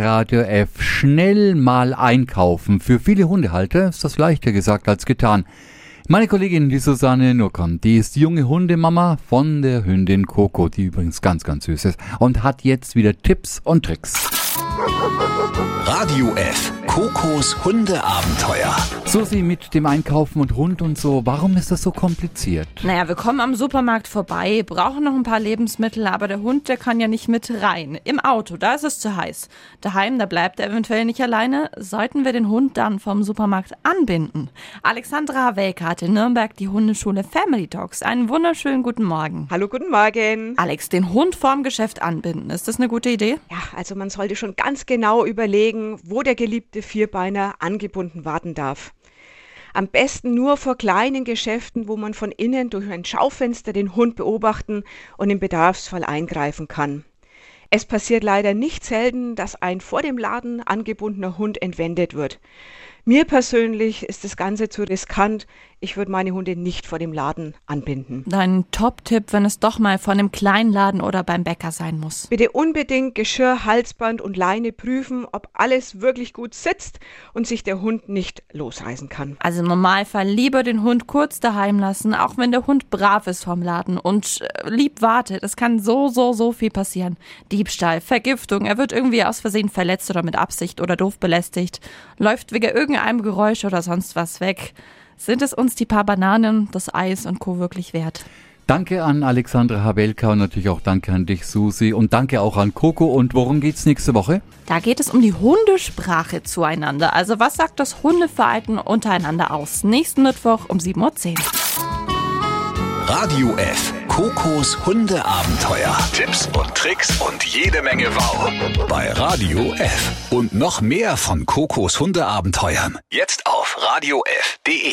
Radio F schnell mal einkaufen. Für viele Hundehalter ist das leichter gesagt als getan. Meine Kollegin, die Susanne Nurkon, die ist junge Hundemama von der Hündin Coco, die übrigens ganz, ganz süß ist und hat jetzt wieder Tipps und Tricks. Radio F. Kokos Hundeabenteuer. Susi mit dem Einkaufen und Hund und so, warum ist das so kompliziert? Naja, wir kommen am Supermarkt vorbei, brauchen noch ein paar Lebensmittel, aber der Hund, der kann ja nicht mit rein. Im Auto, da ist es zu heiß. Daheim, da bleibt er eventuell nicht alleine. Sollten wir den Hund dann vom Supermarkt anbinden? Alexandra Welker hat in Nürnberg die Hundeschule Family Dogs. Einen wunderschönen guten Morgen. Hallo, guten Morgen. Alex, den Hund vorm Geschäft anbinden, ist das eine gute Idee? Ja, also man sollte schon ganz genau überlegen, wo der geliebte Vierbeiner angebunden warten darf. Am besten nur vor kleinen Geschäften, wo man von innen durch ein Schaufenster den Hund beobachten und im Bedarfsfall eingreifen kann. Es passiert leider nicht selten, dass ein vor dem Laden angebundener Hund entwendet wird. Mir persönlich ist das Ganze zu riskant. Ich würde meine Hunde nicht vor dem Laden anbinden. Dein Top-Tipp, wenn es doch mal von einem kleinen Laden oder beim Bäcker sein muss. Bitte unbedingt Geschirr, Halsband und Leine prüfen, ob alles wirklich gut sitzt und sich der Hund nicht losreißen kann. Also im Normalfall lieber den Hund kurz daheim lassen, auch wenn der Hund brav ist vom Laden und äh, lieb wartet. Es kann so, so, so viel passieren. Diebstahl, Vergiftung, er wird irgendwie aus Versehen verletzt oder mit Absicht oder doof belästigt, läuft wegen irgendeinem Geräusch oder sonst was weg. Sind es uns die paar Bananen, das Eis und Co. wirklich wert? Danke an Alexandra Habelka und natürlich auch danke an dich, Susi. Und danke auch an Coco. Und worum geht's nächste Woche? Da geht es um die Hundesprache zueinander. Also was sagt das Hundeverhalten untereinander aus? Nächsten Mittwoch um 7.10 Uhr. Radio F. Kokos Hundeabenteuer. Tipps und Tricks und jede Menge Wow. Bei Radio F. Und noch mehr von Kokos Hundeabenteuern. Jetzt auf radiof.de.